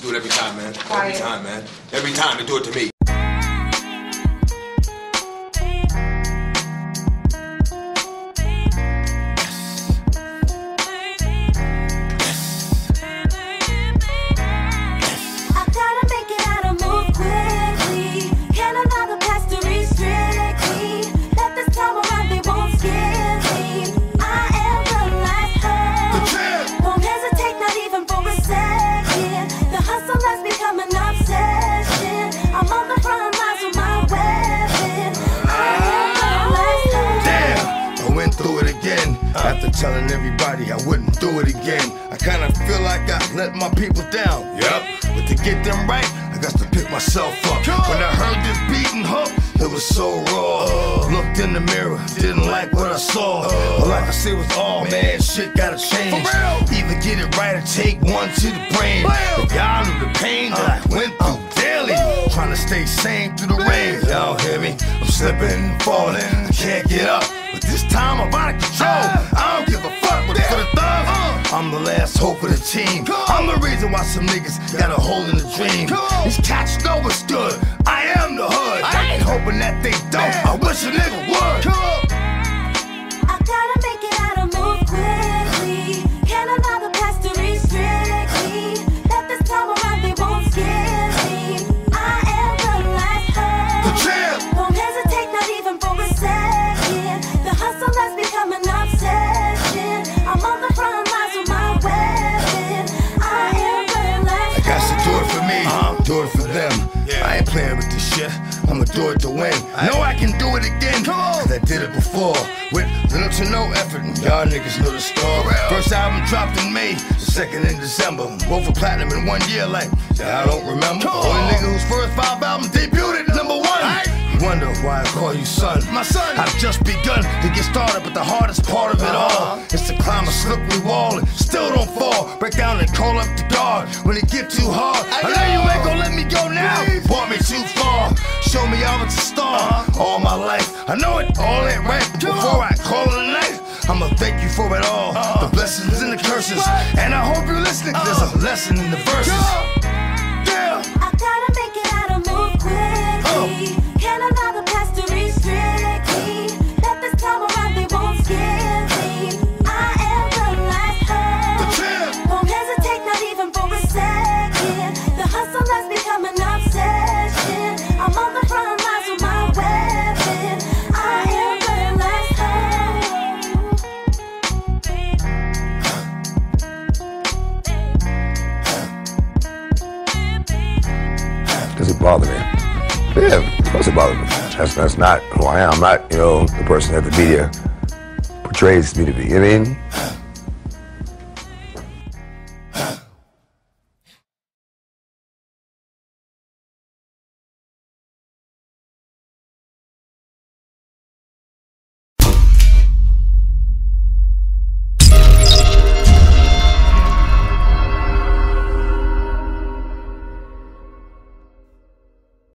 Do it every time, man. Quiet. Every time, man. Every time they do it to me. It again. After telling everybody I wouldn't do it again. I kinda feel like I let my people down. Yep. But to get them right, I got to pick myself up. When I heard this beating hook, it was so raw. Looked in the mirror, didn't like what I saw. All I could say was, oh man, shit gotta change. Either get it right or take one to the brain. Y'all knew the pain that I went through. Trying to stay sane through the rain. Y'all hear me? I'm slipping and falling. I can't get up. But this time I'm out of control. I don't give a fuck what for the thugs. I'm the last hope of the team. I'm the reason why some niggas got a hole in the dream. These cats know what's good. I am the hood. Do it for me, do it for them. I ain't playing with this shit. I'ma do it to win. I know I can do it again. Cause I did it before. With little to no effort. And y'all niggas know the story. First album dropped in May, the second in December. Both for platinum in one year, like, I don't remember. Only nigga whose first five albums debuted at number one. You wonder why I call you son. My son. I've just begun to get started, but the hardest part of it all is to climb a slippery wall and still don't fall. Break down and call up the guard when it get too hard. I know you ain't gonna let me go now. Brought me too far. Show me I was a star all my life. I know it all ain't right, before I call it a night, I'ma thank you for it all. The blessings and the curses. And I hope you're listening. There's a lesson in the verses. Yeah. Bother me? Yeah, of course it bothers me. That's, that's not who I am. I'm not, you know, the person that the media portrays me to be. I mean?